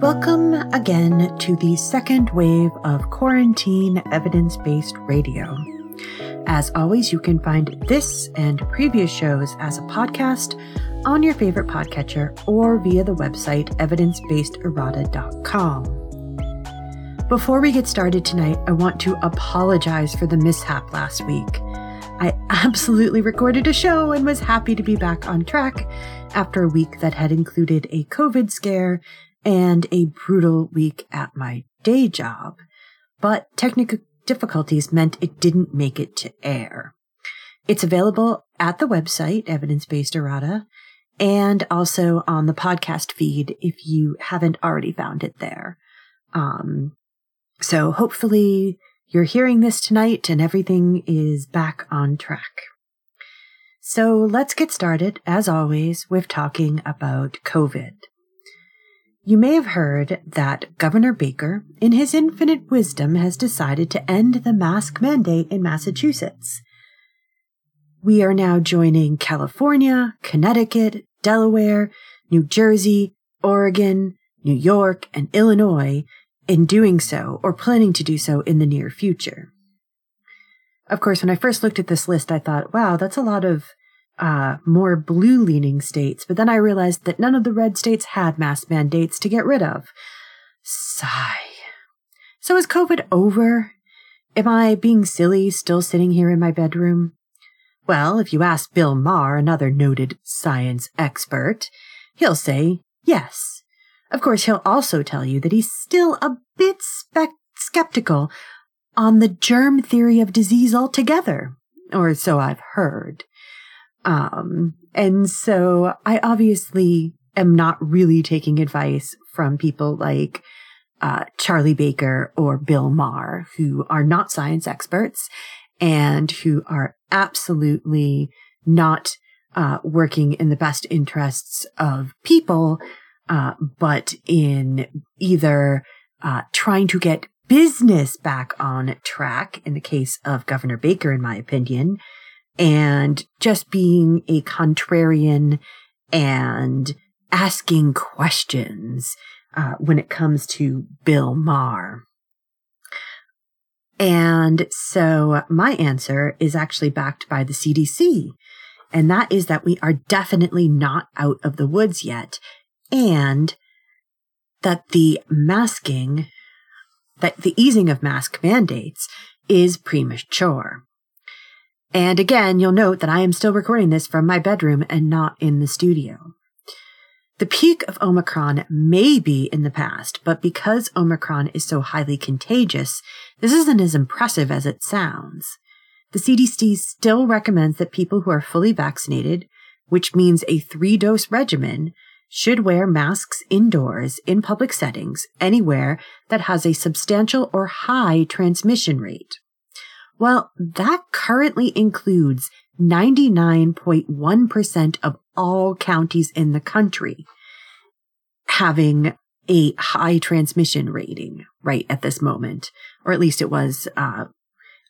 Welcome again to the second wave of quarantine evidence based radio. As always, you can find this and previous shows as a podcast on your favorite podcatcher or via the website evidencebasederrata.com. Before we get started tonight, I want to apologize for the mishap last week. I absolutely recorded a show and was happy to be back on track after a week that had included a COVID scare and a brutal week at my day job. But technical difficulties meant it didn't make it to air. It's available at the website, Evidence Based Errata, and also on the podcast feed if you haven't already found it there. Um, so hopefully you're hearing this tonight and everything is back on track. So let's get started, as always, with talking about COVID. You may have heard that Governor Baker, in his infinite wisdom, has decided to end the mask mandate in Massachusetts. We are now joining California, Connecticut, Delaware, New Jersey, Oregon, New York, and Illinois in doing so or planning to do so in the near future. Of course, when I first looked at this list, I thought, wow, that's a lot of uh, more blue leaning states, but then I realized that none of the red states had mask mandates to get rid of. Sigh. So is COVID over? Am I being silly still sitting here in my bedroom? Well, if you ask Bill Maher, another noted science expert, he'll say yes. Of course, he'll also tell you that he's still a bit skeptical on the germ theory of disease altogether, or so I've heard. Um, and so I obviously am not really taking advice from people like uh, Charlie Baker or Bill Maher, who are not science experts and who are absolutely not uh, working in the best interests of people, uh, but in either uh, trying to get business back on track, in the case of Governor Baker, in my opinion, and just being a contrarian and asking questions uh, when it comes to Bill Maher. And so my answer is actually backed by the CDC. And that is that we are definitely not out of the woods yet. And that the masking, that the easing of mask mandates is premature. And again, you'll note that I am still recording this from my bedroom and not in the studio. The peak of Omicron may be in the past, but because Omicron is so highly contagious, this isn't as impressive as it sounds. The CDC still recommends that people who are fully vaccinated, which means a three dose regimen, should wear masks indoors in public settings anywhere that has a substantial or high transmission rate. Well, that currently includes 99.1% of all counties in the country having a high transmission rating right at this moment, or at least it was uh,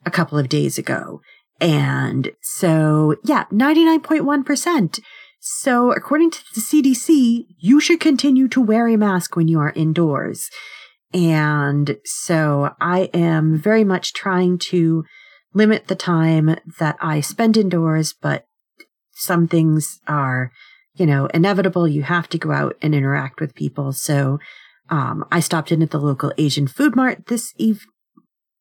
a couple of days ago. And so, yeah, 99.1%. So, according to the CDC, you should continue to wear a mask when you are indoors. And so I am very much trying to limit the time that I spend indoors, but some things are, you know, inevitable. You have to go out and interact with people. So, um, I stopped in at the local Asian food mart this eve,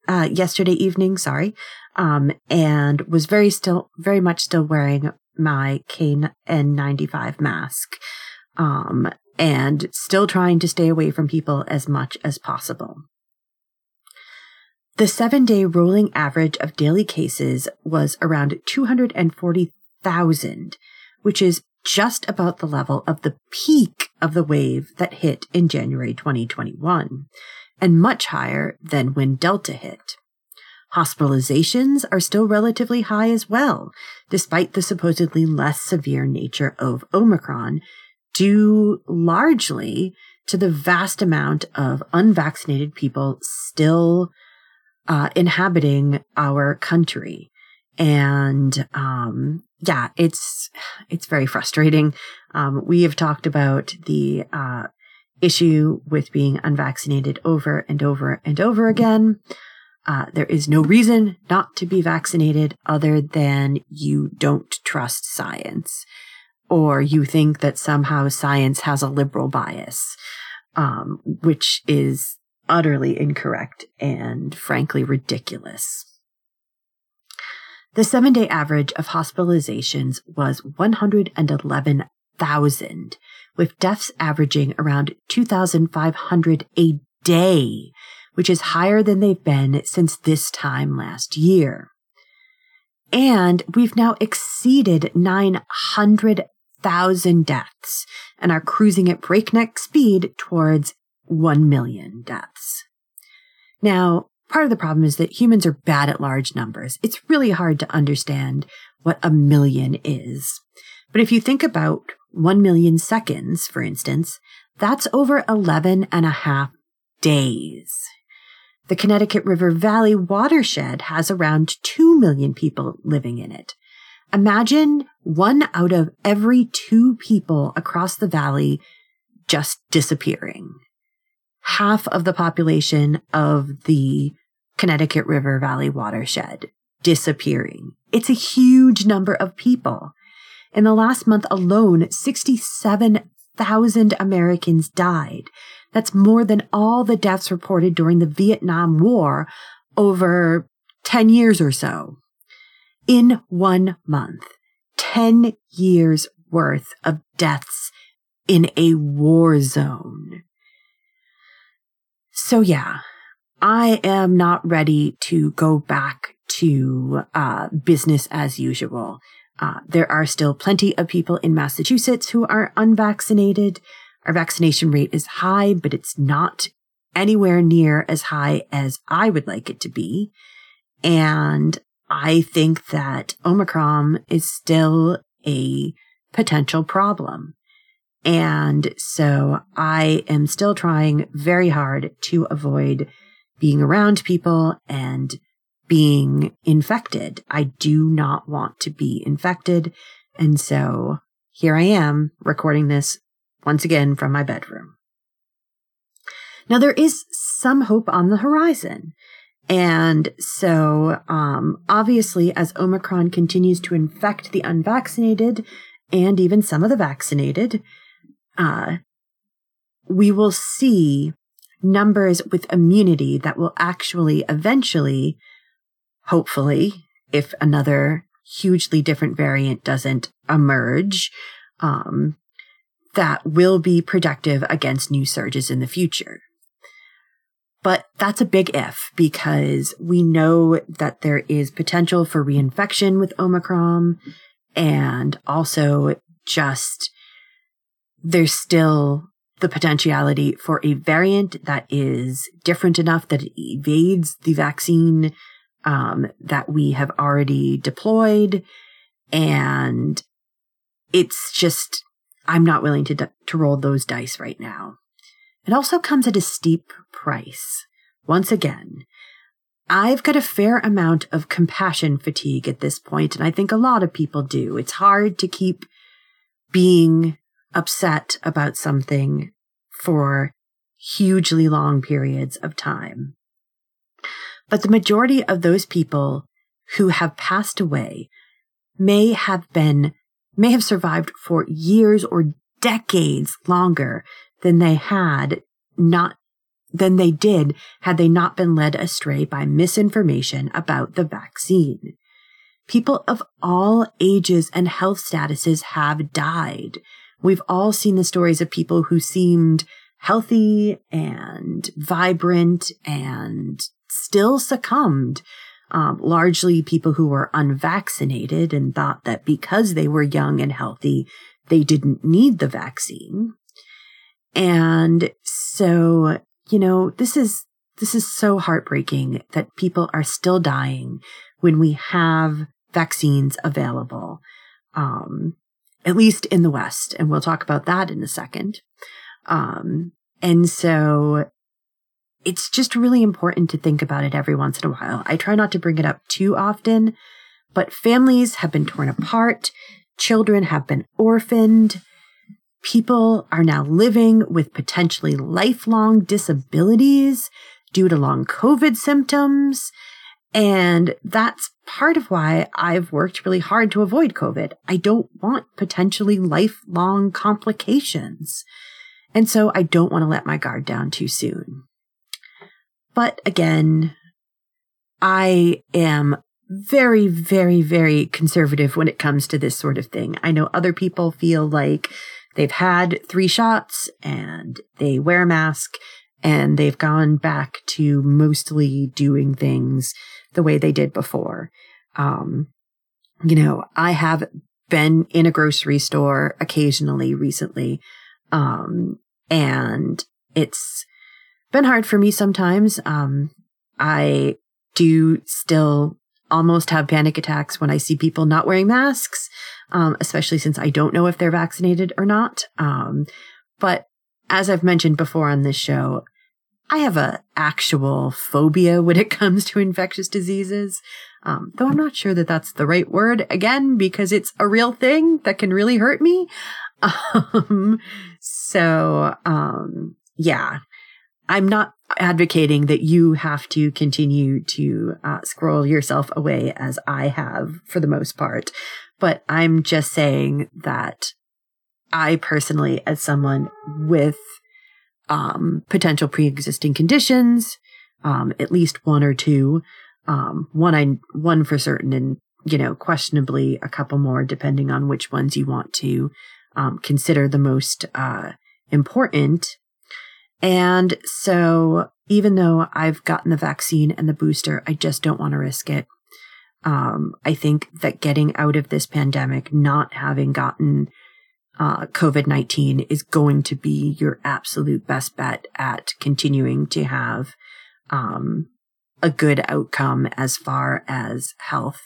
uh, yesterday evening, sorry, um, and was very still, very much still wearing my KN95 mask. Um, and still trying to stay away from people as much as possible. The seven day rolling average of daily cases was around 240,000, which is just about the level of the peak of the wave that hit in January 2021, and much higher than when Delta hit. Hospitalizations are still relatively high as well, despite the supposedly less severe nature of Omicron, due largely to the vast amount of unvaccinated people still uh, inhabiting our country. And, um, yeah, it's, it's very frustrating. Um, we have talked about the, uh, issue with being unvaccinated over and over and over again. Uh, there is no reason not to be vaccinated other than you don't trust science or you think that somehow science has a liberal bias, um, which is utterly incorrect and frankly ridiculous. The seven day average of hospitalizations was 111,000, with deaths averaging around 2,500 a day, which is higher than they've been since this time last year. And we've now exceeded 900,000 deaths and are cruising at breakneck speed towards 1 million deaths. Now, part of the problem is that humans are bad at large numbers. It's really hard to understand what a million is. But if you think about 1 million seconds, for instance, that's over 11 and a half days. The Connecticut River Valley watershed has around 2 million people living in it. Imagine one out of every two people across the valley just disappearing. Half of the population of the Connecticut River Valley watershed disappearing. It's a huge number of people. In the last month alone, 67,000 Americans died. That's more than all the deaths reported during the Vietnam War over 10 years or so. In one month, 10 years worth of deaths in a war zone. So yeah, I am not ready to go back to uh, business as usual. Uh, there are still plenty of people in Massachusetts who are unvaccinated. Our vaccination rate is high, but it's not anywhere near as high as I would like it to be. And I think that Omicron is still a potential problem. And so I am still trying very hard to avoid being around people and being infected. I do not want to be infected. And so here I am recording this once again from my bedroom. Now there is some hope on the horizon. And so, um, obviously, as Omicron continues to infect the unvaccinated and even some of the vaccinated, uh, we will see numbers with immunity that will actually eventually, hopefully, if another hugely different variant doesn't emerge, um, that will be productive against new surges in the future. But that's a big if because we know that there is potential for reinfection with Omicron and also just there's still the potentiality for a variant that is different enough that it evades the vaccine um, that we have already deployed. And it's just I'm not willing to, to roll those dice right now. It also comes at a steep price. Once again, I've got a fair amount of compassion fatigue at this point, and I think a lot of people do. It's hard to keep being upset about something for hugely long periods of time. But the majority of those people who have passed away may have been may have survived for years or decades longer than they had not than they did had they not been led astray by misinformation about the vaccine. People of all ages and health statuses have died. We've all seen the stories of people who seemed healthy and vibrant and still succumbed um, largely people who were unvaccinated and thought that because they were young and healthy, they didn't need the vaccine. And so, you know, this is, this is so heartbreaking that people are still dying when we have vaccines available. Um, at least in the West. And we'll talk about that in a second. Um, and so it's just really important to think about it every once in a while. I try not to bring it up too often, But families have been torn apart. Children have been orphaned. People are now living with potentially lifelong disabilities due to long COVID symptoms. And that's part of why I've worked really hard to avoid COVID. I don't want potentially lifelong complications. And so I don't want to let my guard down too soon. But again, I am very, very, very conservative when it comes to this sort of thing. I know other people feel like they've had three shots and they wear a mask and they've gone back to mostly doing things the way they did before. Um, you know, I have been in a grocery store occasionally recently. Um, and it's been hard for me sometimes. Um, I do still almost have panic attacks when I see people not wearing masks, um, especially since I don't know if they're vaccinated or not. Um, but as I've mentioned before on this show, I have a actual phobia when it comes to infectious diseases. Um, though I'm not sure that that's the right word again, because it's a real thing that can really hurt me. Um, so, um, yeah, I'm not advocating that you have to continue to uh, scroll yourself away as I have for the most part. But I'm just saying that I personally, as someone with um, potential pre-existing conditions, um, at least one or two, um, one I one for certain, and you know, questionably a couple more, depending on which ones you want to um, consider the most uh, important. And so, even though I've gotten the vaccine and the booster, I just don't want to risk it. Um, I think that getting out of this pandemic, not having gotten uh, COVID 19 is going to be your absolute best bet at continuing to have um, a good outcome as far as health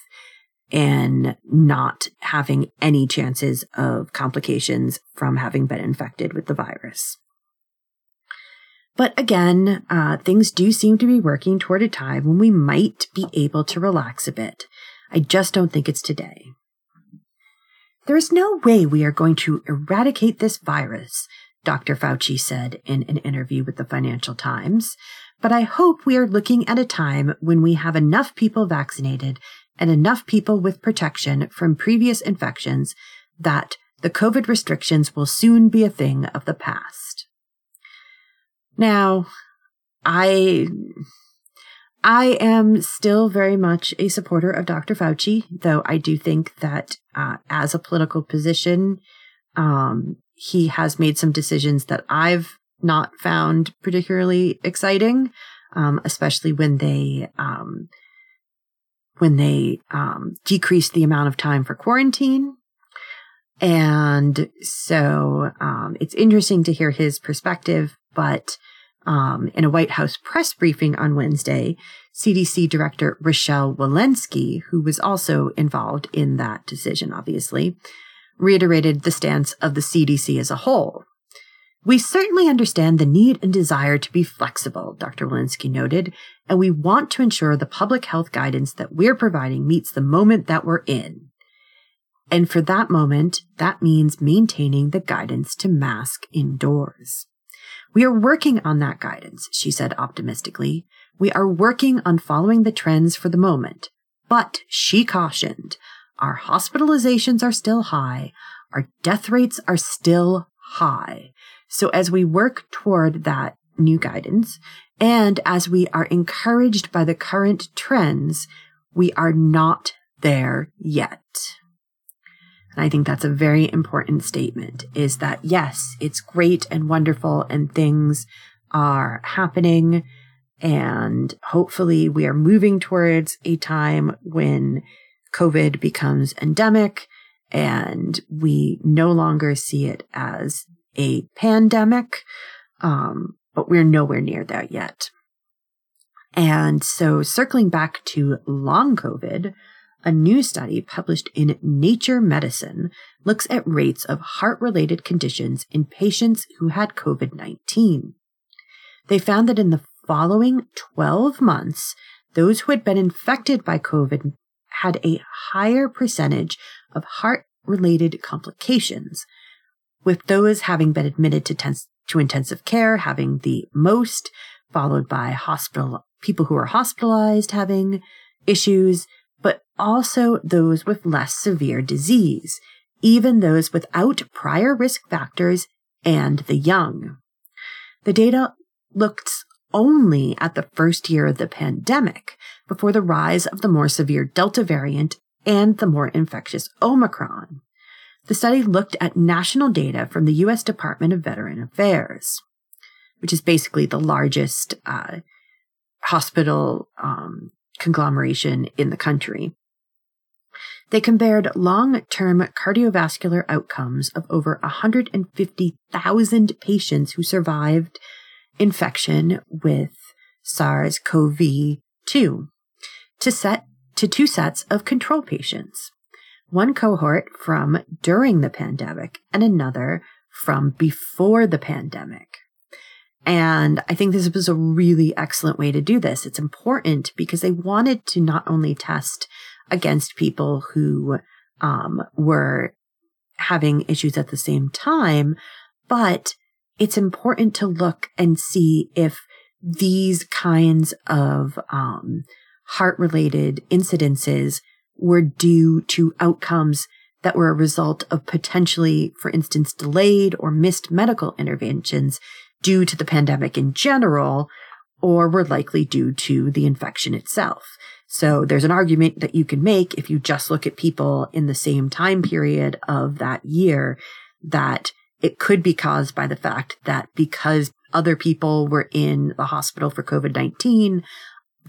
and not having any chances of complications from having been infected with the virus. But again, uh, things do seem to be working toward a time when we might be able to relax a bit. I just don't think it's today. There is no way we are going to eradicate this virus, Dr. Fauci said in an interview with the Financial Times. But I hope we are looking at a time when we have enough people vaccinated and enough people with protection from previous infections that the COVID restrictions will soon be a thing of the past. Now, I I am still very much a supporter of Dr. Fauci, though I do think that uh, as a political position, um, he has made some decisions that I've not found particularly exciting, um, especially when they um, when they um, decreased the amount of time for quarantine. And so um, it's interesting to hear his perspective, but um, in a White House press briefing on Wednesday, CDC Director Rochelle Walensky, who was also involved in that decision, obviously, reiterated the stance of the CDC as a whole. We certainly understand the need and desire to be flexible, Dr. Walensky noted, and we want to ensure the public health guidance that we're providing meets the moment that we're in. And for that moment, that means maintaining the guidance to mask indoors. We are working on that guidance, she said optimistically. We are working on following the trends for the moment. But she cautioned, our hospitalizations are still high. Our death rates are still high. So as we work toward that new guidance and as we are encouraged by the current trends, we are not there yet. And I think that's a very important statement is that yes, it's great and wonderful and things are happening. And hopefully we are moving towards a time when COVID becomes endemic and we no longer see it as a pandemic. Um, but we're nowhere near that yet. And so circling back to long COVID, a new study published in Nature Medicine looks at rates of heart related conditions in patients who had COVID 19. They found that in the following 12 months, those who had been infected by COVID had a higher percentage of heart related complications, with those having been admitted to, tens- to intensive care having the most, followed by hospital people who are hospitalized having issues, also those with less severe disease, even those without prior risk factors and the young. The data looked only at the first year of the pandemic before the rise of the more severe Delta variant and the more infectious Omicron. The study looked at national data from the U.S. Department of Veteran Affairs, which is basically the largest uh, hospital um, conglomeration in the country. They compared long term cardiovascular outcomes of over 150,000 patients who survived infection with SARS CoV 2 to set to two sets of control patients. One cohort from during the pandemic and another from before the pandemic. And I think this was a really excellent way to do this. It's important because they wanted to not only test against people who um, were having issues at the same time, but it's important to look and see if these kinds of um, heart related incidences were due to outcomes that were a result of potentially, for instance, delayed or missed medical interventions due to the pandemic in general, or were likely due to the infection itself. So there's an argument that you can make if you just look at people in the same time period of that year that it could be caused by the fact that because other people were in the hospital for COVID-19,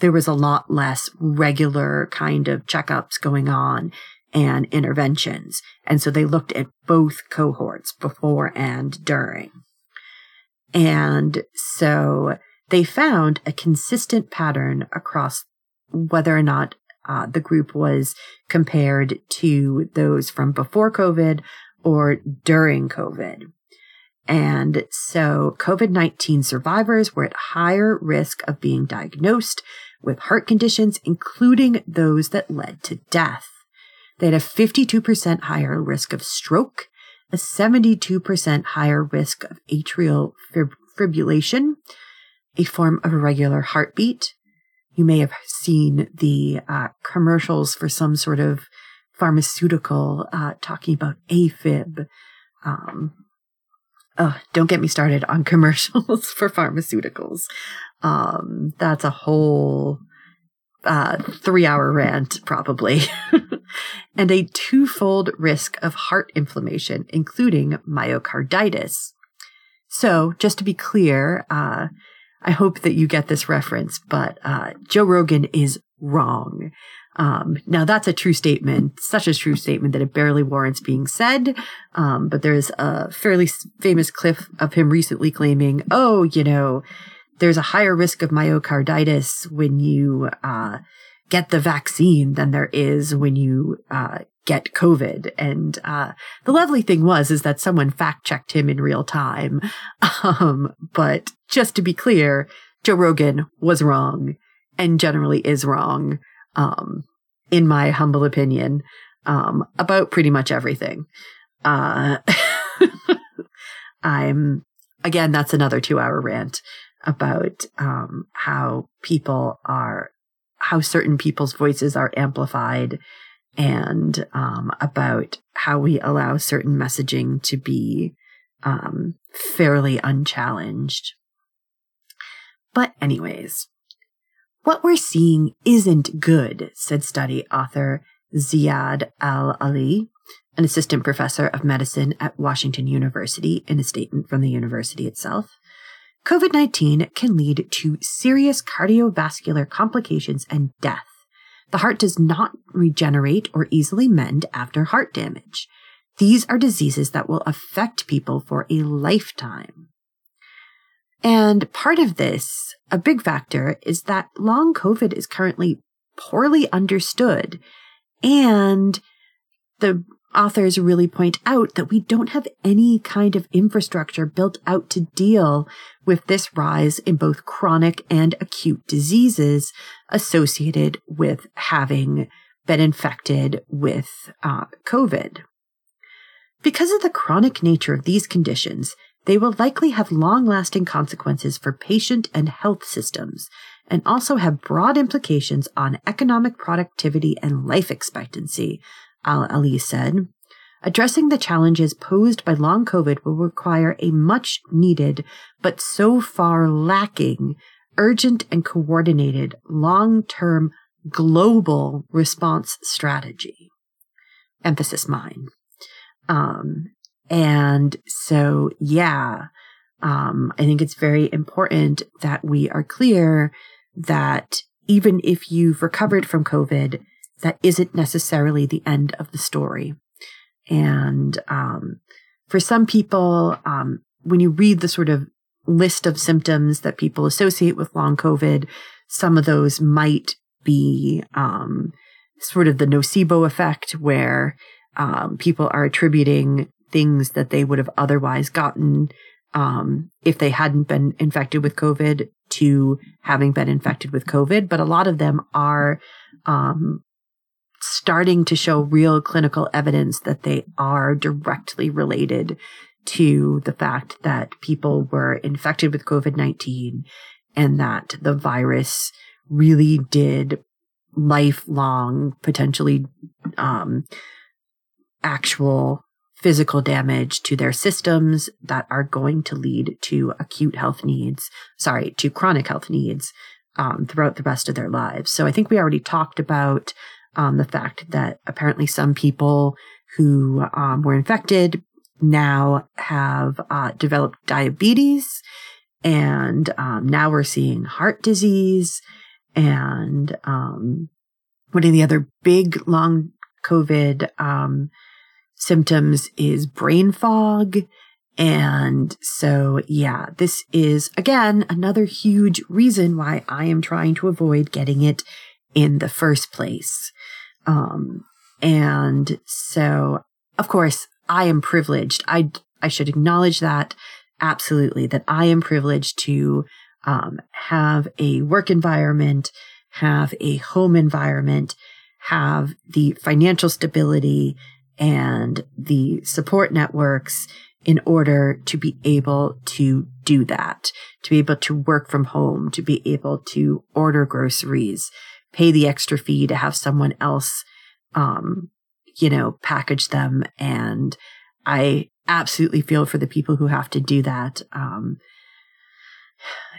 there was a lot less regular kind of checkups going on and interventions. And so they looked at both cohorts before and during. And so they found a consistent pattern across whether or not uh, the group was compared to those from before COVID or during COVID. And so COVID 19 survivors were at higher risk of being diagnosed with heart conditions, including those that led to death. They had a 52% higher risk of stroke a 72% higher risk of atrial fib- fibrillation, a form of irregular heartbeat. You may have seen the uh, commercials for some sort of pharmaceutical uh, talking about AFib. Um, oh, don't get me started on commercials for pharmaceuticals. Um, that's a whole uh, three hour rant, probably. and a twofold risk of heart inflammation, including myocarditis. So, just to be clear, uh, I hope that you get this reference, but uh, Joe Rogan is wrong. Um, now that's a true statement, such a true statement that it barely warrants being said. Um, but there's a fairly famous clip of him recently claiming, "Oh, you know, there's a higher risk of myocarditis when you uh, get the vaccine than there is when you uh, get COVID. And uh, the lovely thing was is that someone fact checked him in real time. Um, but just to be clear, Joe Rogan was wrong and generally is wrong, um, in my humble opinion, um, about pretty much everything. Uh, I'm again, that's another two hour rant about um, how people are, how certain people's voices are amplified, and um, about how we allow certain messaging to be um, fairly unchallenged. But, anyways, what we're seeing isn't good, said study author Ziyad Al Aly, an assistant professor of medicine at Washington University, in a statement from the university itself. COVID 19 can lead to serious cardiovascular complications and death. The heart does not regenerate or easily mend after heart damage. These are diseases that will affect people for a lifetime. And part of this, a big factor, is that long COVID is currently poorly understood. And the authors really point out that we don't have any kind of infrastructure built out to deal with this rise in both chronic and acute diseases associated with having been infected with uh, COVID. Because of the chronic nature of these conditions, they will likely have long lasting consequences for patient and health systems and also have broad implications on economic productivity and life expectancy, Aly said. Addressing the challenges posed by long COVID will require a much needed, but so far lacking, urgent and coordinated long term global response strategy. Emphasis mine. Um, and so, yeah, um, I think it's very important that we are clear that even if you've recovered from COVID, that isn't necessarily the end of the story. And um, for some people, um, when you read the sort of list of symptoms that people associate with long COVID, some of those might be um, sort of the nocebo effect, where um, people are attributing things that they would have otherwise gotten um, if they hadn't been infected with COVID to having been infected with COVID. But a lot of them are um, starting to show real clinical evidence that they are directly related to the fact that people were infected with COVID 19 and that the virus really did lifelong, potentially um, actual physical damage to their systems that are going to lead to acute health needs, sorry, to chronic health needs um, throughout the rest of their lives. So I think we already talked about um, the fact that apparently some people who um, were infected now have uh, developed diabetes, and um, now we're seeing heart disease. And um, one of the other big long COVID um, symptoms is brain fog. And so, yeah, this is again another huge reason why I am trying to avoid getting it in the first place. Um, and so, of course, I am privileged. I, I should acknowledge that absolutely that I am privileged to, um, have a work environment, have a home environment, have the financial stability and the support networks in order to be able to do that, to be able to work from home, to be able to order groceries, pay the extra fee to have someone else, um, you know, package them. And I absolutely feel for the people who have to do that. Um,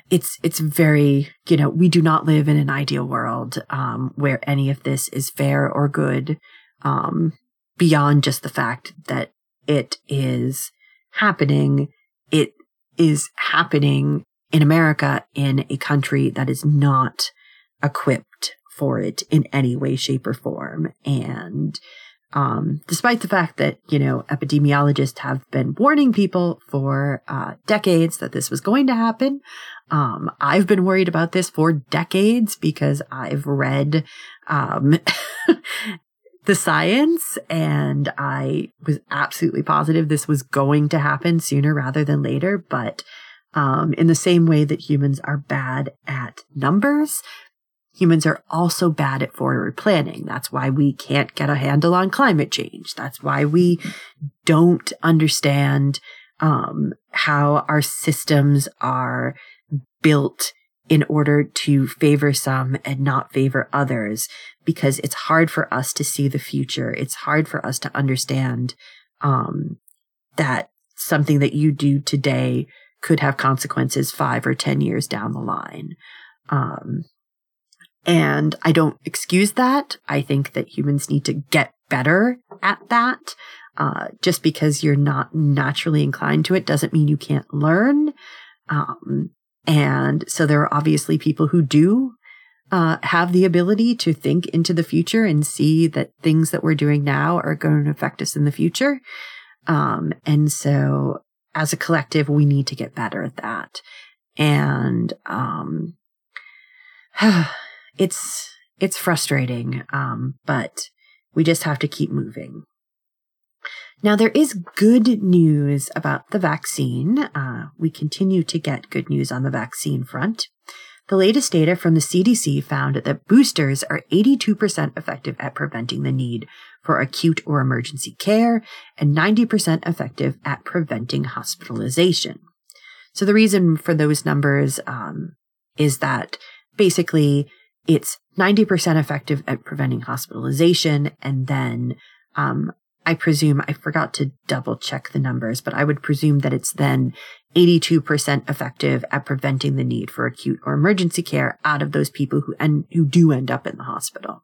it's it's very you know we do not live in an ideal world um, where any of this is fair or good um, beyond just the fact that it is happening it is happening in america in a country that is not equipped for it in any way, shape, or form. And um, despite the fact that, you know, epidemiologists have been warning people for uh, decades that this was going to happen, um, I've been worried about this for decades because I've read um, the science and I was absolutely positive this was going to happen sooner rather than later. But um, in the same way that humans are bad at numbers, Humans are also bad at forward planning. That's why we can't get a handle on climate change. That's why we don't understand um, how our systems are built in order to favor some and not favor others, because it's hard for us to see the future. It's hard for us to understand um, that something that you do today could have consequences five or 10 years down the line. Um, and I don't excuse that. I think that humans need to get better at that. Uh, just because you're not naturally inclined to it doesn't mean you can't learn. Um, and so there are obviously people who do uh, have the ability to think into the future and see that things that we're doing now are going to affect us in the future. Um, and so as a collective, we need to get better at that. And, um, it's it's frustrating, um, but we just have to keep moving. Now, there is good news about the vaccine. Uh, we continue to get good news on the vaccine front. The latest data from the CDC found that boosters are 82% effective at preventing the need for acute or emergency care and 90% effective at preventing hospitalization. So the reason for those numbers um, is that basically it's 90% effective at preventing hospitalization. And then um, I presume, I forgot to double check the numbers, but I would presume that it's then 82% effective at preventing the need for acute or emergency care out of those people who, and who do end up in the hospital.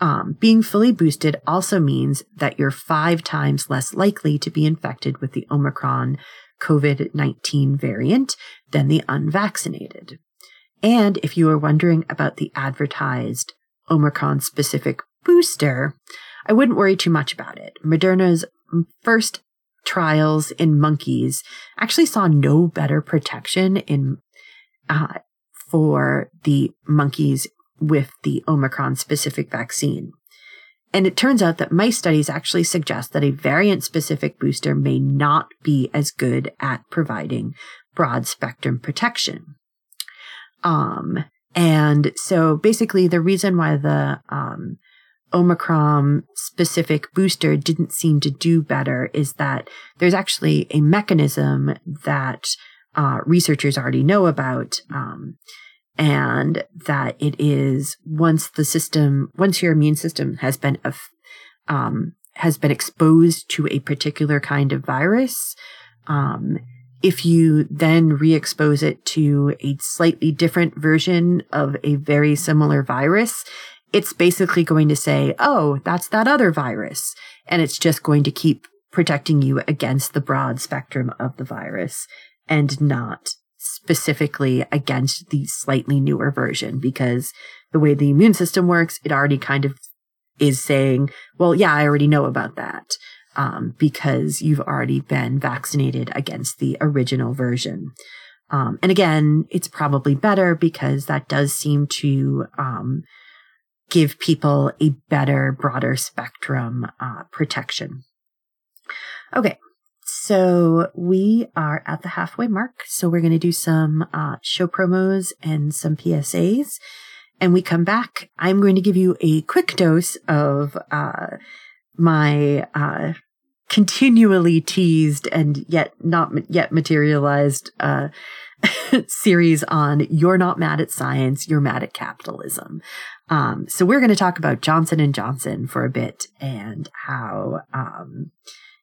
Um, being fully boosted also means that you're five times less likely to be infected with the Omicron COVID 19 variant than the unvaccinated. And if you are wondering about the advertised Omicron specific booster, I wouldn't worry too much about it. Moderna's first trials in monkeys actually saw no better protection in uh, for the monkeys with the Omicron specific vaccine. And it turns out that mice studies actually suggest that a variant specific booster may not be as good at providing broad spectrum protection. Um, and so basically the reason why the, um, Omicron specific booster didn't seem to do better is that there's actually a mechanism that uh, researchers already know about. Um, and that it is once the system, once your immune system has been, um, has been exposed to a particular kind of virus, um, if you then re-expose it to a slightly different version of a very similar virus, it's basically going to say, oh, that's that other virus. And it's just going to keep protecting you against the broad spectrum of the virus and not specifically against the slightly newer version because the way the immune system works, it already kind of is saying, well, yeah, I already know about that. Um, because you've already been vaccinated against the original version. Um, and again, it's probably better because that does seem to um, give people a better, broader spectrum uh, protection. Okay, so we are at the halfway mark. So we're going to do some uh, show promos and some PSAs. And we come back. I'm going to give you a quick dose of uh, my uh, continually teased and yet not yet materialized uh, series on "You're not mad at science, you're mad at capitalism." Um, so we're going to talk about Johnson and Johnson for a bit and how, um,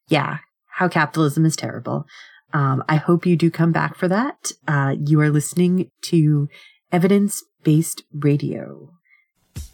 yeah, how capitalism is terrible. Um, I hope you do come back for that. Uh, you are listening to evidence based radio.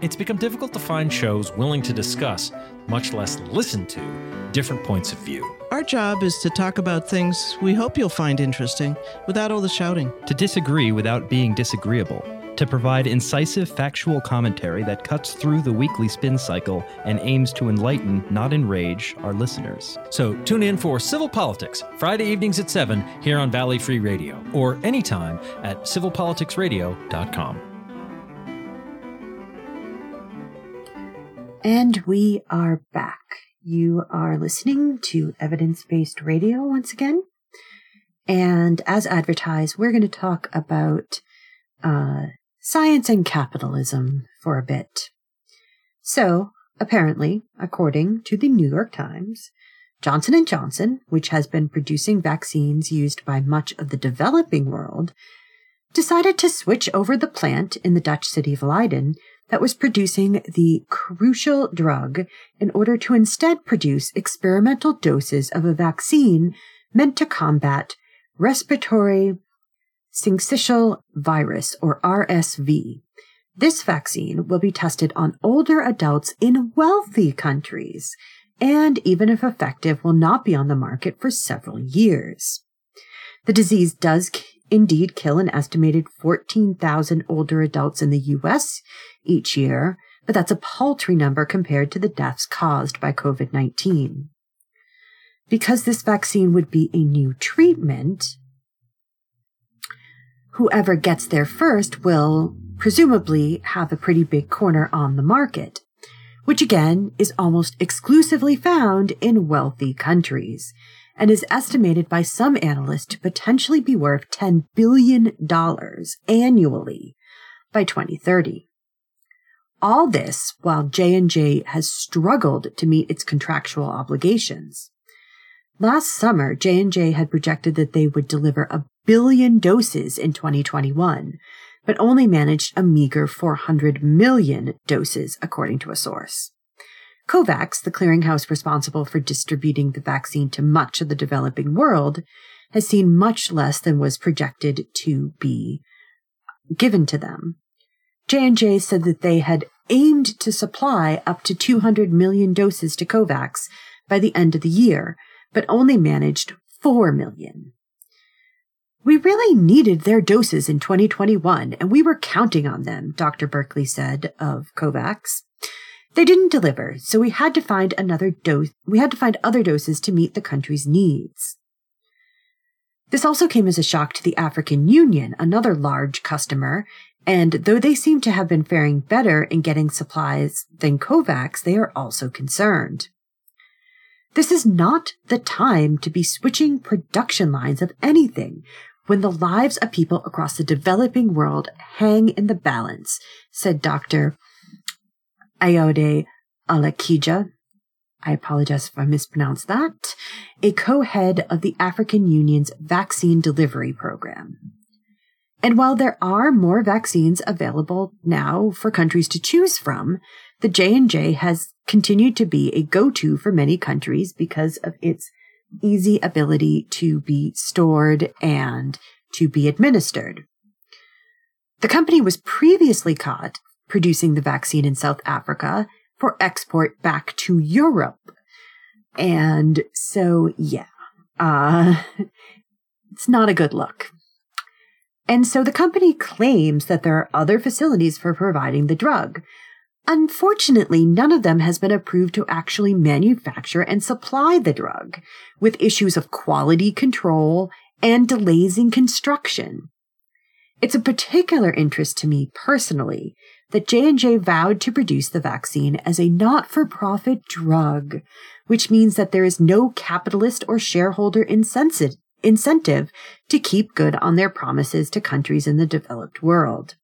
it's become difficult to find shows willing to discuss, much less listen to, different points of view. Our job is to talk about things we hope you'll find interesting without all the shouting. To disagree without being disagreeable. To provide incisive factual commentary that cuts through the weekly spin cycle and aims to enlighten, not enrage, our listeners. So tune in for Civil Politics, Friday evenings at 7 here on Valley Free Radio, or anytime at civilpoliticsradio.com. And we are back. You are listening to evidence based radio once again. And as advertised, we're going to talk about uh, science and capitalism for a bit. So, apparently, according to the New York Times, Johnson & Johnson, which has been producing vaccines used by much of the developing world, decided to switch over the plant in the Dutch city of Leiden that was producing the crucial drug in order to instead produce experimental doses of a vaccine meant to combat respiratory syncytial virus or RSV. This vaccine will be tested on older adults in wealthy countries and even if effective will not be on the market for several years. The disease does indeed kill an estimated 14,000 older adults in the US each year, but that's a paltry number compared to the deaths caused by COVID 19. Because this vaccine would be a new treatment, whoever gets there first will presumably have a pretty big corner on the market, which again is almost exclusively found in wealthy countries and is estimated by some analysts to potentially be worth $10 billion annually by 2030. All this while J&J has struggled to meet its contractual obligations. Last summer, J&J had projected that they would deliver a billion doses in 2021, but only managed a meager 400 million doses, according to a source. COVAX, the clearinghouse responsible for distributing the vaccine to much of the developing world, has seen much less than was projected to be given to them. J&J said that they had aimed to supply up to 200 million doses to COVAX by the end of the year, but only managed 4 million. We really needed their doses in 2021, and we were counting on them, Dr. Berkley said of COVAX. They didn't deliver, so we had to find another dose. We had to find other doses to meet the country's needs. This also came as a shock to the African Union, another large customer, and though they seem to have been faring better in getting supplies than COVAX, they are also concerned. This is not the time to be switching production lines of anything when the lives of people across the developing world hang in the balance, said Dr. Ayoade Alakija, I apologize if I mispronounced that, a co-head of the African Union's vaccine delivery program. And while there are more vaccines available now for countries to choose from, the J&J has continued to be a go-to for many countries because of its easy ability to be stored and to be administered. The company was previously caught producing the vaccine in South Africa for export back to Europe. And so, yeah, uh, it's not a good look. And so the company claims that there are other facilities for providing the drug. Unfortunately, none of them has been approved to actually manufacture and supply the drug, with issues of quality control and delays in construction. It's a particular interest to me personally that J&J vowed to produce the vaccine as a not-for-profit drug, which means that there is no capitalist or shareholder incentive to keep good on their promises to countries in the developed world.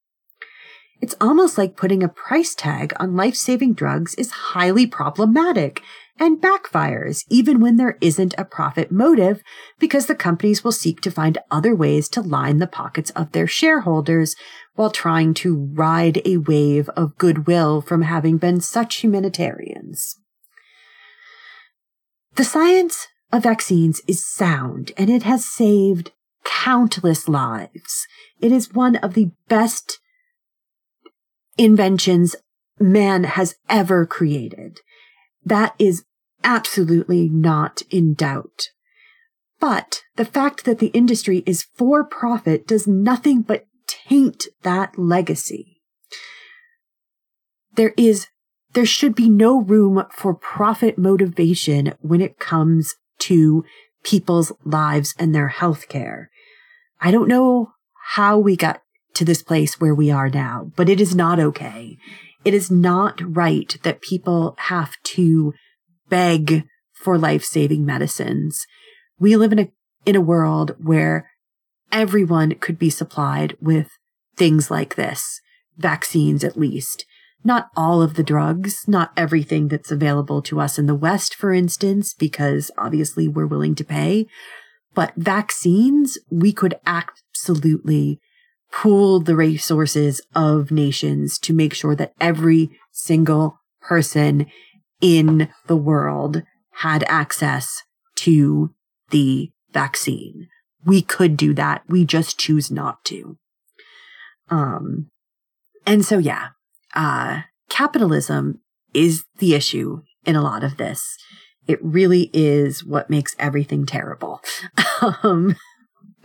It's almost like putting a price tag on life-saving drugs is highly problematic and backfires even when there isn't a profit motive because the companies will seek to find other ways to line the pockets of their shareholders while trying to ride a wave of goodwill from having been such humanitarians. The science of vaccines is sound and it has saved countless lives. It is one of the best inventions man has ever created. That is absolutely not in doubt. But the fact that the industry is for profit does nothing but taint that legacy. There is, there should be no room for profit motivation when it comes to people's lives and their health care. I don't know how we got to this place where we are now, but it is not okay. It is not right that people have to beg for life saving medicines. We live in a, in a world where everyone could be supplied with things like this, vaccines at least. Not all of the drugs, not everything that's available to us in the West, for instance, because obviously we're willing to pay. But vaccines, we could absolutely pool the resources of nations to make sure that every single person in the world had access to the vaccine. We could do that. We just choose not to. Um, and so, yeah, uh, capitalism is the issue in a lot of this. It really is what makes everything terrible. um,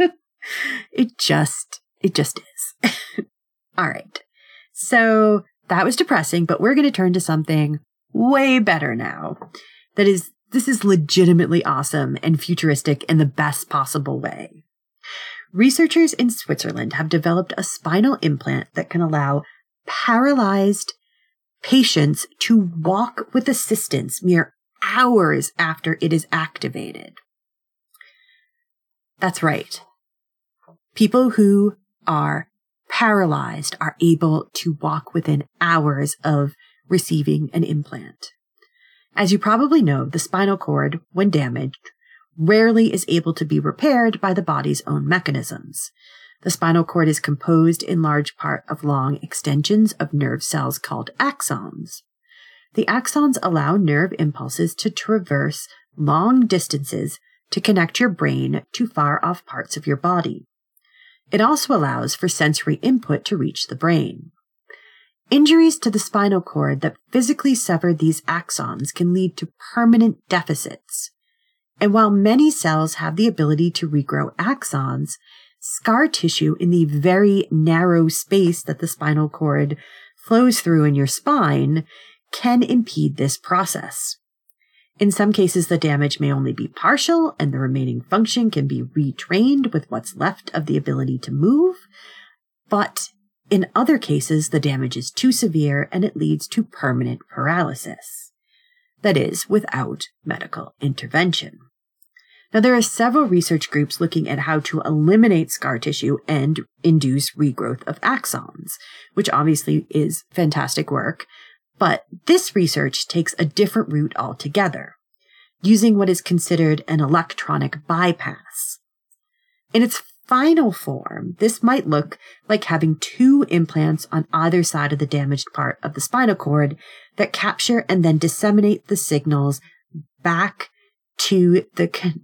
it just, it just is. All right. So that was depressing, but we're going to turn to something way better now. That is, this is legitimately awesome and futuristic in the best possible way. Researchers in Switzerland have developed a spinal implant that can allow paralyzed patients to walk with assistance mere hours after it is activated. That's right. People who are paralyzed are able to walk within hours of receiving an implant. As you probably know, the spinal cord, when damaged, rarely is able to be repaired by the body's own mechanisms. The spinal cord is composed in large part of long extensions of nerve cells called axons. The axons allow nerve impulses to traverse long distances to connect your brain to far off parts of your body. It also allows for sensory input to reach the brain. Injuries to the spinal cord that physically sever these axons can lead to permanent deficits. And while many cells have the ability to regrow axons, scar tissue in the very narrow space that the spinal cord flows through in your spine can impede this process. In some cases, the damage may only be partial and the remaining function can be retrained with what's left of the ability to move. But in other cases, the damage is too severe and it leads to permanent paralysis. That is, without medical intervention. Now, there are several research groups looking at how to eliminate scar tissue and induce regrowth of axons, which obviously is fantastic work. But this research takes a different route altogether, using what is considered an electronic bypass. In its final form, this might look like having two implants on either side of the damaged part of the spinal cord that capture and then disseminate the signals back to the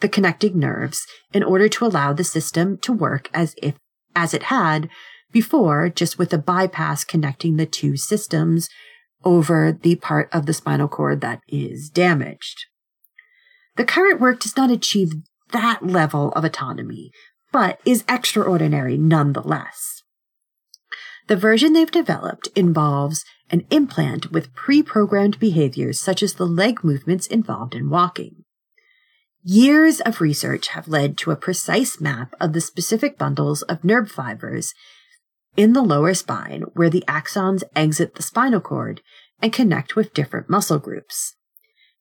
the connecting nerves in order to allow the system to work as if as it had before, just with a bypass connecting the two systems over the part of the spinal cord that is damaged. The current work does not achieve that level of autonomy, but is extraordinary nonetheless. The version they've developed involves an implant with pre-programmed behaviors such as the leg movements involved in walking. Years of research have led to a precise map of the specific bundles of nerve fibers in the lower spine where the axons exit the spinal cord and connect with different muscle groups.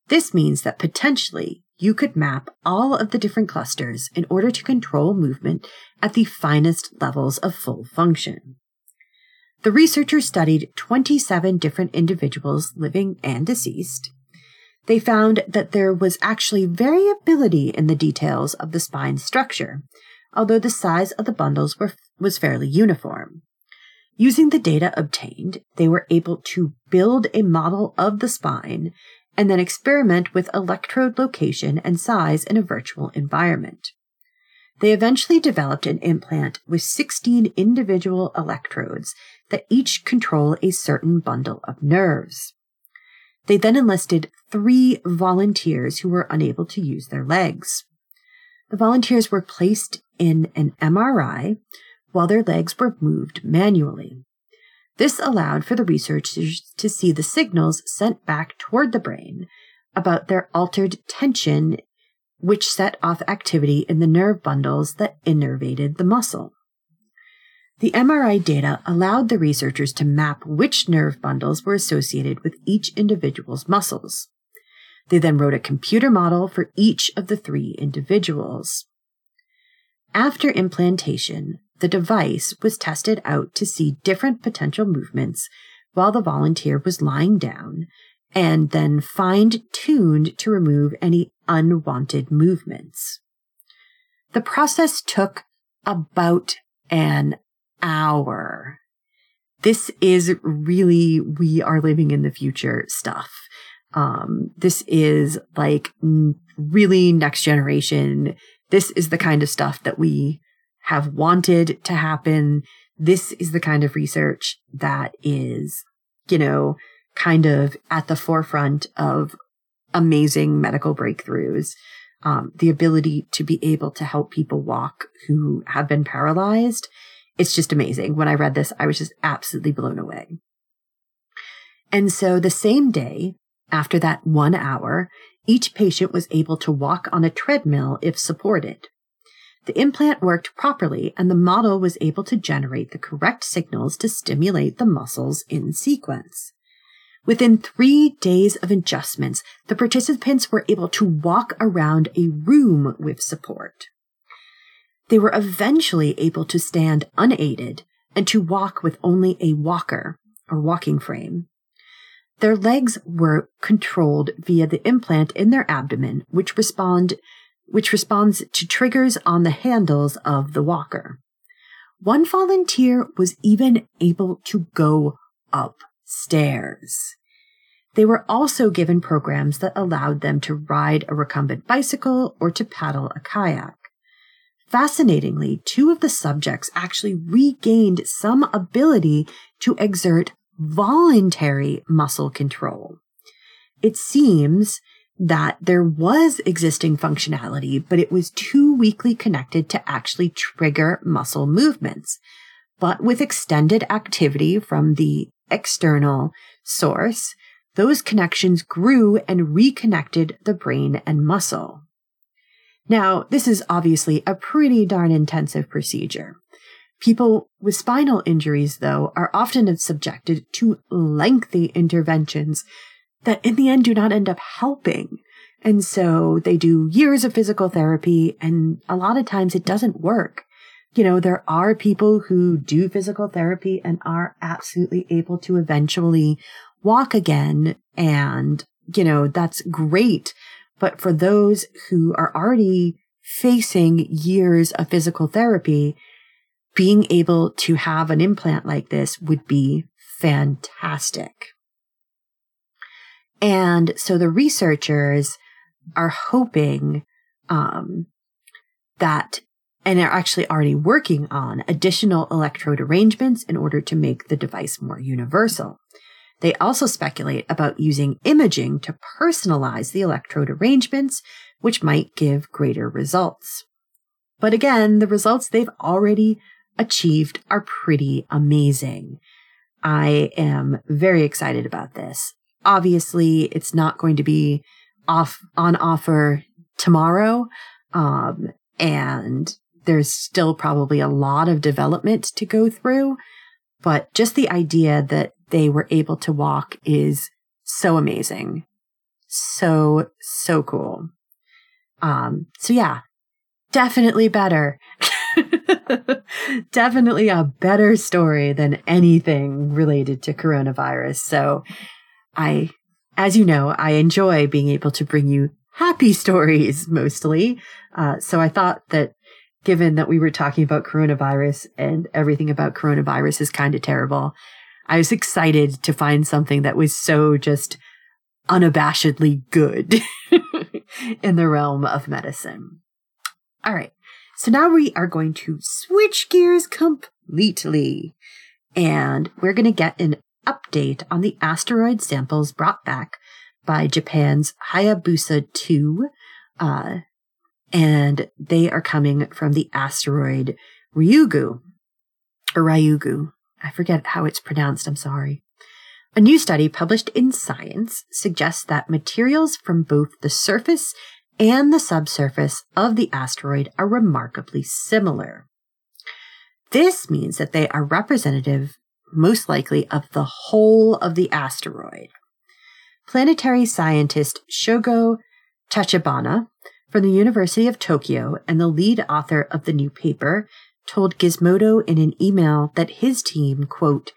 This means that potentially you could map all of the different clusters in order to control movement at the finest levels of full function. The researchers studied 27 different individuals living and deceased they found that there was actually variability in the details of the spine structure, although the size of the bundles were, was fairly uniform. Using the data obtained, they were able to build a model of the spine and then experiment with electrode location and size in a virtual environment. They eventually developed an implant with 16 individual electrodes that each control a certain bundle of nerves. They then enlisted three volunteers who were unable to use their legs. The volunteers were placed in an MRI while their legs were moved manually. This allowed for the researchers to see the signals sent back toward the brain about their altered tension, which set off activity in the nerve bundles that innervated the muscle. The MRI data allowed the researchers to map which nerve bundles were associated with each individual's muscles. They then wrote a computer model for each of the three individuals. After implantation, the device was tested out to see different potential movements while the volunteer was lying down and then fine tuned to remove any unwanted movements. The process took about an hour. This is really, we are living in the future stuff. Um, this is like really next generation. This is the kind of stuff that we have wanted to happen. This is the kind of research that is, you know, kind of at the forefront of amazing medical breakthroughs. Um, the ability to be able to help people walk who have been paralyzed. It's just amazing. When I read this, I was just absolutely blown away. And so the same day, after that one hour, each patient was able to walk on a treadmill if supported. The implant worked properly and the model was able to generate the correct signals to stimulate the muscles in sequence. Within three days of adjustments, the participants were able to walk around a room with support. They were eventually able to stand unaided and to walk with only a walker or walking frame. Their legs were controlled via the implant in their abdomen, which respond which responds to triggers on the handles of the walker. One volunteer was even able to go upstairs. They were also given programs that allowed them to ride a recumbent bicycle or to paddle a kayak. Fascinatingly, two of the subjects actually regained some ability to exert voluntary muscle control. It seems that there was existing functionality, but it was too weakly connected to actually trigger muscle movements. But with extended activity from the external source, those connections grew and reconnected the brain and muscle. Now, this is obviously a pretty darn intensive procedure. People with spinal injuries, though, are often subjected to lengthy interventions that in the end do not end up helping. And so they do years of physical therapy and a lot of times it doesn't work. You know, there are people who do physical therapy and are absolutely able to eventually walk again. And, you know, that's great. But for those who are already facing years of physical therapy, being able to have an implant like this would be fantastic. And so the researchers are hoping um, that, and are actually already working on additional electrode arrangements in order to make the device more universal. They also speculate about using imaging to personalize the electrode arrangements, which might give greater results. But again, the results they've already achieved are pretty amazing. I am very excited about this. Obviously, it's not going to be off on offer tomorrow. Um, and there's still probably a lot of development to go through, but just the idea that they were able to walk is so amazing. So, so cool. Um, so yeah, definitely better. definitely a better story than anything related to coronavirus. So I, as you know, I enjoy being able to bring you happy stories mostly. Uh, so I thought that given that we were talking about coronavirus and everything about coronavirus is kind of terrible, I was excited to find something that was so just unabashedly good in the realm of medicine. All right. So now we are going to switch gears completely and we're going to get an update on the asteroid samples brought back by Japan's Hayabusa 2. Uh, and they are coming from the asteroid Ryugu or Ryugu. I forget how it's pronounced. I'm sorry. A new study published in Science suggests that materials from both the surface and the subsurface of the asteroid are remarkably similar. This means that they are representative, most likely, of the whole of the asteroid. Planetary scientist Shogo Tachibana from the University of Tokyo and the lead author of the new paper told Gizmodo in an email that his team, quote,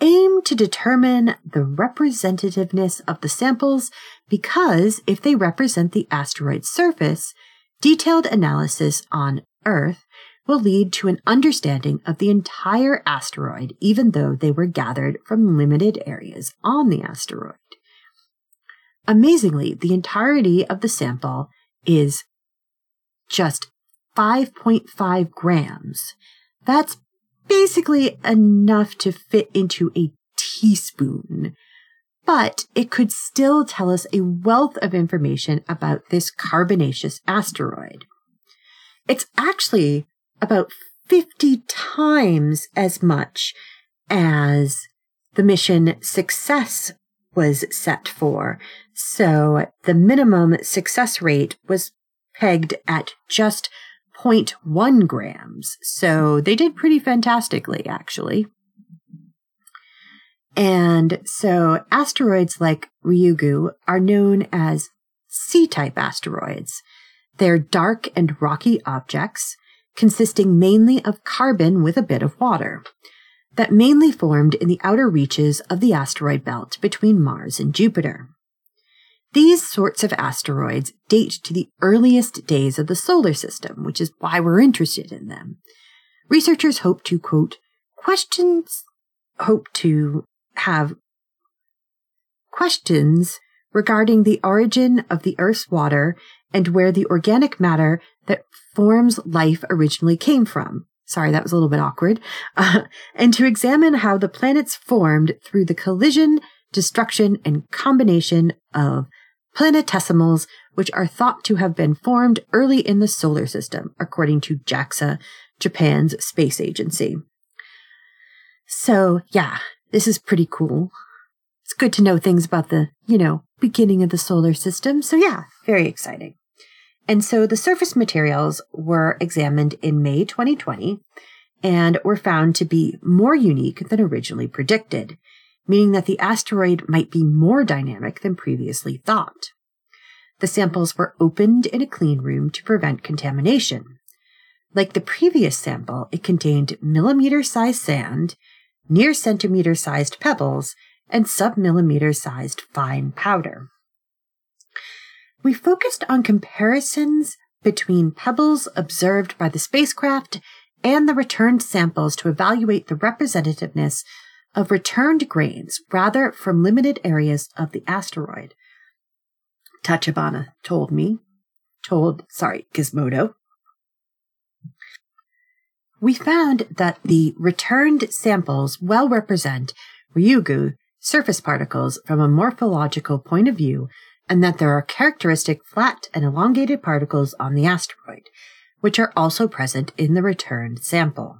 aim to determine the representativeness of the samples because if they represent the asteroid's surface, detailed analysis on Earth will lead to an understanding of the entire asteroid, even though they were gathered from limited areas on the asteroid. Amazingly, the entirety of the sample is just 5.5 grams. That's basically enough to fit into a teaspoon. But it could still tell us a wealth of information about this carbonaceous asteroid. It's actually about 50 times as much as the mission success was set for. So the minimum success rate was pegged at just 0.1 grams. So they did pretty fantastically, actually. And so asteroids like Ryugu are known as C type asteroids. They're dark and rocky objects consisting mainly of carbon with a bit of water that mainly formed in the outer reaches of the asteroid belt between Mars and Jupiter. These sorts of asteroids date to the earliest days of the solar system, which is why we're interested in them. Researchers hope to quote, questions, hope to have questions regarding the origin of the Earth's water and where the organic matter that forms life originally came from. Sorry, that was a little bit awkward. Uh, and to examine how the planets formed through the collision, destruction, and combination of planetesimals, which are thought to have been formed early in the solar system, according to JAXA, Japan's space agency. So, yeah, this is pretty cool. It's good to know things about the, you know, beginning of the solar system. So, yeah, very exciting. And so the surface materials were examined in May 2020 and were found to be more unique than originally predicted meaning that the asteroid might be more dynamic than previously thought. The samples were opened in a clean room to prevent contamination. Like the previous sample, it contained millimeter sized sand, near centimeter sized pebbles, and submillimeter sized fine powder. We focused on comparisons between pebbles observed by the spacecraft and the returned samples to evaluate the representativeness of returned grains rather from limited areas of the asteroid. Tachibana told me, told, sorry, Gizmodo. We found that the returned samples well represent Ryugu surface particles from a morphological point of view and that there are characteristic flat and elongated particles on the asteroid, which are also present in the returned sample.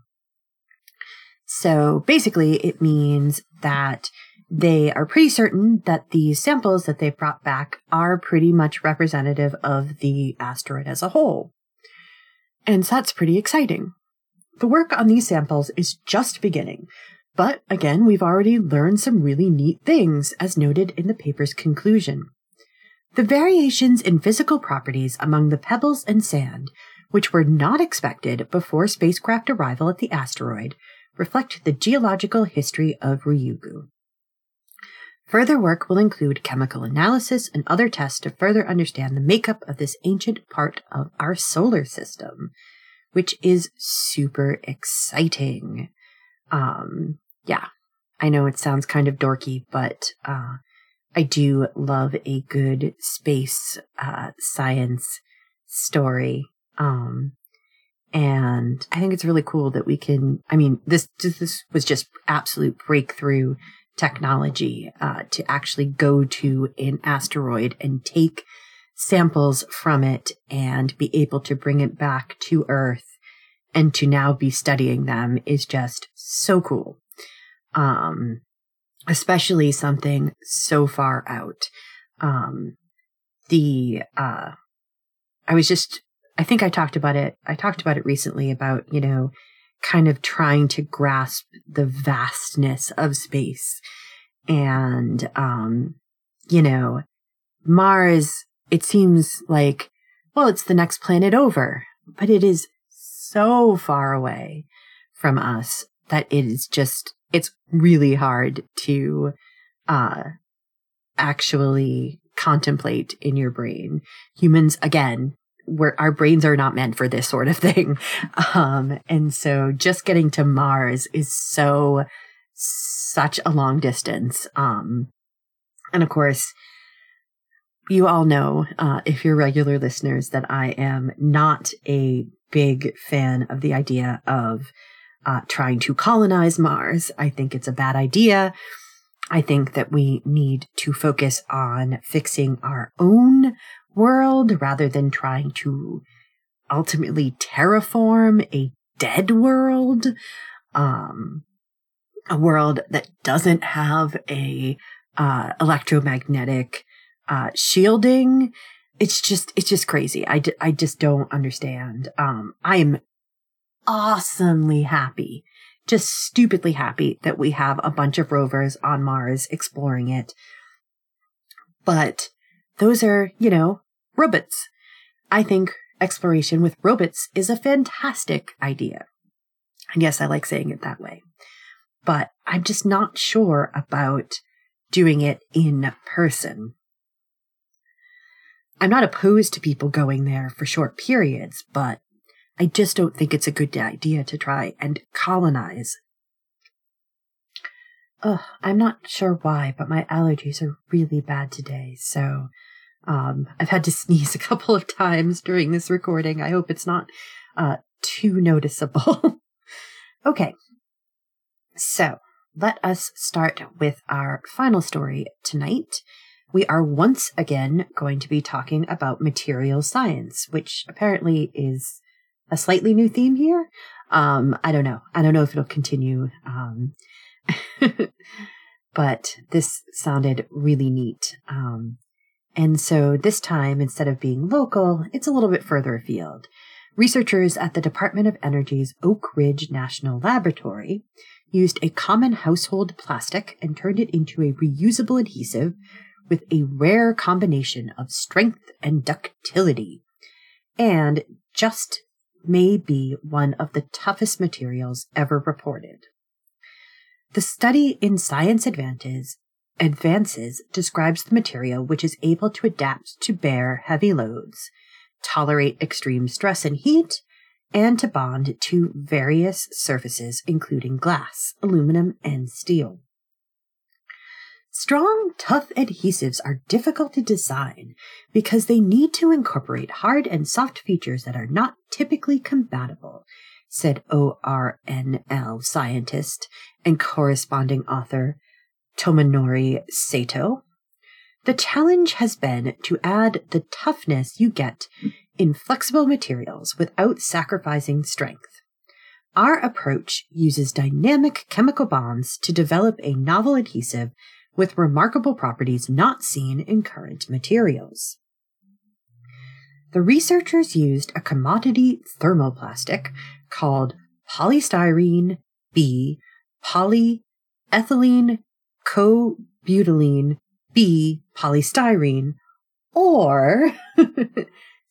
So basically, it means that they are pretty certain that the samples that they've brought back are pretty much representative of the asteroid as a whole. And so that's pretty exciting. The work on these samples is just beginning, but again, we've already learned some really neat things, as noted in the paper's conclusion. The variations in physical properties among the pebbles and sand, which were not expected before spacecraft arrival at the asteroid, reflect the geological history of Ryugu. Further work will include chemical analysis and other tests to further understand the makeup of this ancient part of our solar system, which is super exciting. Um, yeah, I know it sounds kind of dorky, but uh, I do love a good space uh, science story. Um, and I think it's really cool that we can, I mean, this, this was just absolute breakthrough technology, uh, to actually go to an asteroid and take samples from it and be able to bring it back to Earth and to now be studying them is just so cool. Um, especially something so far out. Um, the, uh, I was just I think I talked about it. I talked about it recently about, you know, kind of trying to grasp the vastness of space. And, um, you know, Mars, it seems like, well, it's the next planet over, but it is so far away from us that it is just, it's really hard to, uh, actually contemplate in your brain. Humans, again, where our brains are not meant for this sort of thing. Um, and so just getting to Mars is so, such a long distance. Um, and of course, you all know, uh, if you're regular listeners, that I am not a big fan of the idea of uh, trying to colonize Mars. I think it's a bad idea. I think that we need to focus on fixing our own world rather than trying to ultimately terraform a dead world. Um, a world that doesn't have a uh, electromagnetic uh, shielding. It's just, it's just crazy. I, d- I just don't understand. Um, I am awesomely happy, just stupidly happy that we have a bunch of rovers on Mars exploring it. But those are, you know, robots. I think exploration with robots is a fantastic idea. And yes, I like saying it that way. But I'm just not sure about doing it in person. I'm not opposed to people going there for short periods, but I just don't think it's a good idea to try and colonize. Ugh, I'm not sure why, but my allergies are really bad today, so um, I've had to sneeze a couple of times during this recording. I hope it's not uh, too noticeable. okay, so let us start with our final story tonight. We are once again going to be talking about material science, which apparently is a slightly new theme here. Um, I don't know. I don't know if it'll continue. Um, but this sounded really neat. Um, and so this time, instead of being local, it's a little bit further afield. Researchers at the Department of Energy's Oak Ridge National Laboratory used a common household plastic and turned it into a reusable adhesive with a rare combination of strength and ductility, and just may be one of the toughest materials ever reported. The study in Science Advances Advances describes the material which is able to adapt to bear heavy loads, tolerate extreme stress and heat, and to bond to various surfaces, including glass, aluminum, and steel. Strong, tough adhesives are difficult to design because they need to incorporate hard and soft features that are not typically compatible, said ORNL scientist and corresponding author Tomonori Sato. The challenge has been to add the toughness you get in flexible materials without sacrificing strength. Our approach uses dynamic chemical bonds to develop a novel adhesive with remarkable properties not seen in current materials. The researchers used a commodity thermoplastic called polystyrene B polyethylene cobutylene B polystyrene, or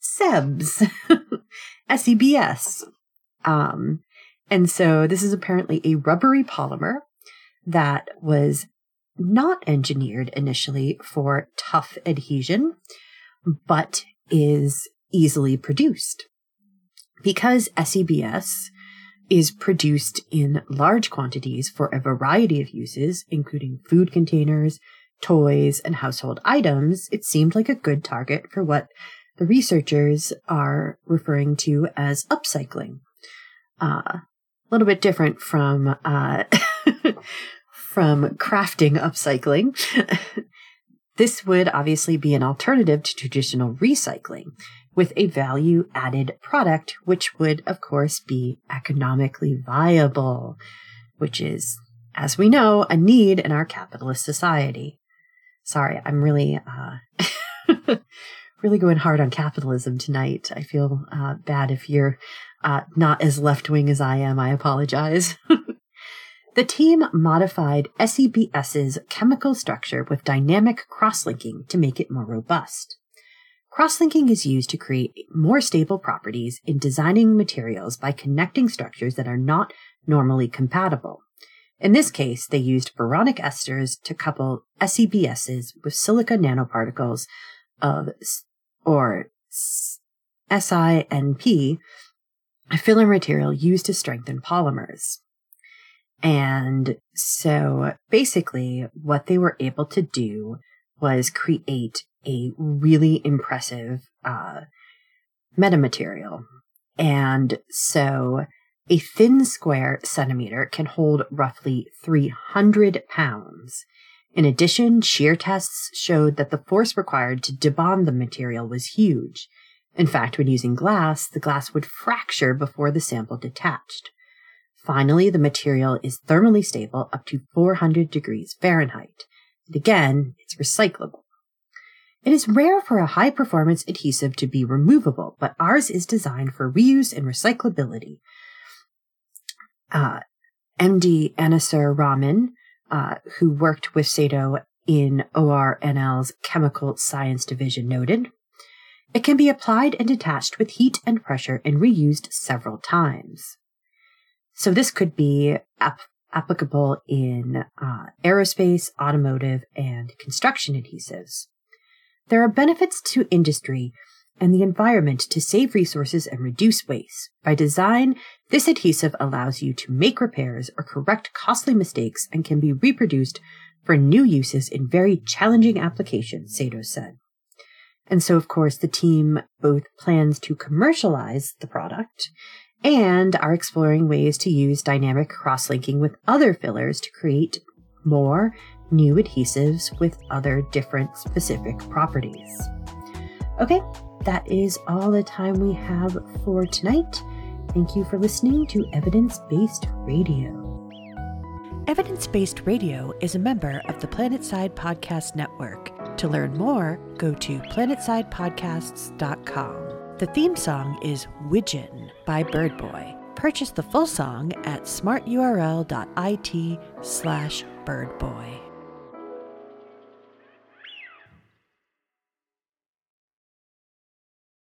SEBS, SEBS. Um, and so this is apparently a rubbery polymer that was not engineered initially for tough adhesion, but is easily produced. Because SEBS is produced in large quantities for a variety of uses, including food containers, toys, and household items, it seemed like a good target for what the researchers are referring to as upcycling. Uh, a little bit different from uh, from crafting upcycling. this would obviously be an alternative to traditional recycling with a value added product, which would, of course, be economically viable, which is, as we know, a need in our capitalist society. Sorry, I'm really, uh, really going hard on capitalism tonight. I feel uh, bad if you're uh, not as left wing as I am. I apologize. the team modified SEBS's chemical structure with dynamic cross-linking to make it more robust. Cross-linking is used to create more stable properties in designing materials by connecting structures that are not normally compatible. In this case, they used boronic esters to couple SEBSs with silica nanoparticles of or SINP, a filler material used to strengthen polymers. And so basically what they were able to do was create a really impressive uh, metamaterial. And so a thin square centimeter can hold roughly 300 pounds. In addition, shear tests showed that the force required to debond the material was huge. In fact, when using glass, the glass would fracture before the sample detached. Finally, the material is thermally stable up to 400 degrees Fahrenheit. And again, it's recyclable. It is rare for a high performance adhesive to be removable, but ours is designed for reuse and recyclability. Uh, MD Anisur Rahman, uh, who worked with Sato in ORNL's Chemical Science Division, noted it can be applied and detached with heat and pressure and reused several times. So this could be ap- applicable in uh, aerospace, automotive, and construction adhesives. There are benefits to industry and the environment to save resources and reduce waste. By design, this adhesive allows you to make repairs or correct costly mistakes and can be reproduced for new uses in very challenging applications, Sato said. And so, of course, the team both plans to commercialize the product and are exploring ways to use dynamic cross linking with other fillers to create more new adhesives with other different specific properties. Okay, that is all the time we have for tonight. Thank you for listening to Evidence Based Radio. Evidence Based Radio is a member of the Planetside Podcast Network. To learn more, go to planetsidepodcasts.com. The theme song is Widgeon by Birdboy. Purchase the full song at smarturl.it slash birdboy.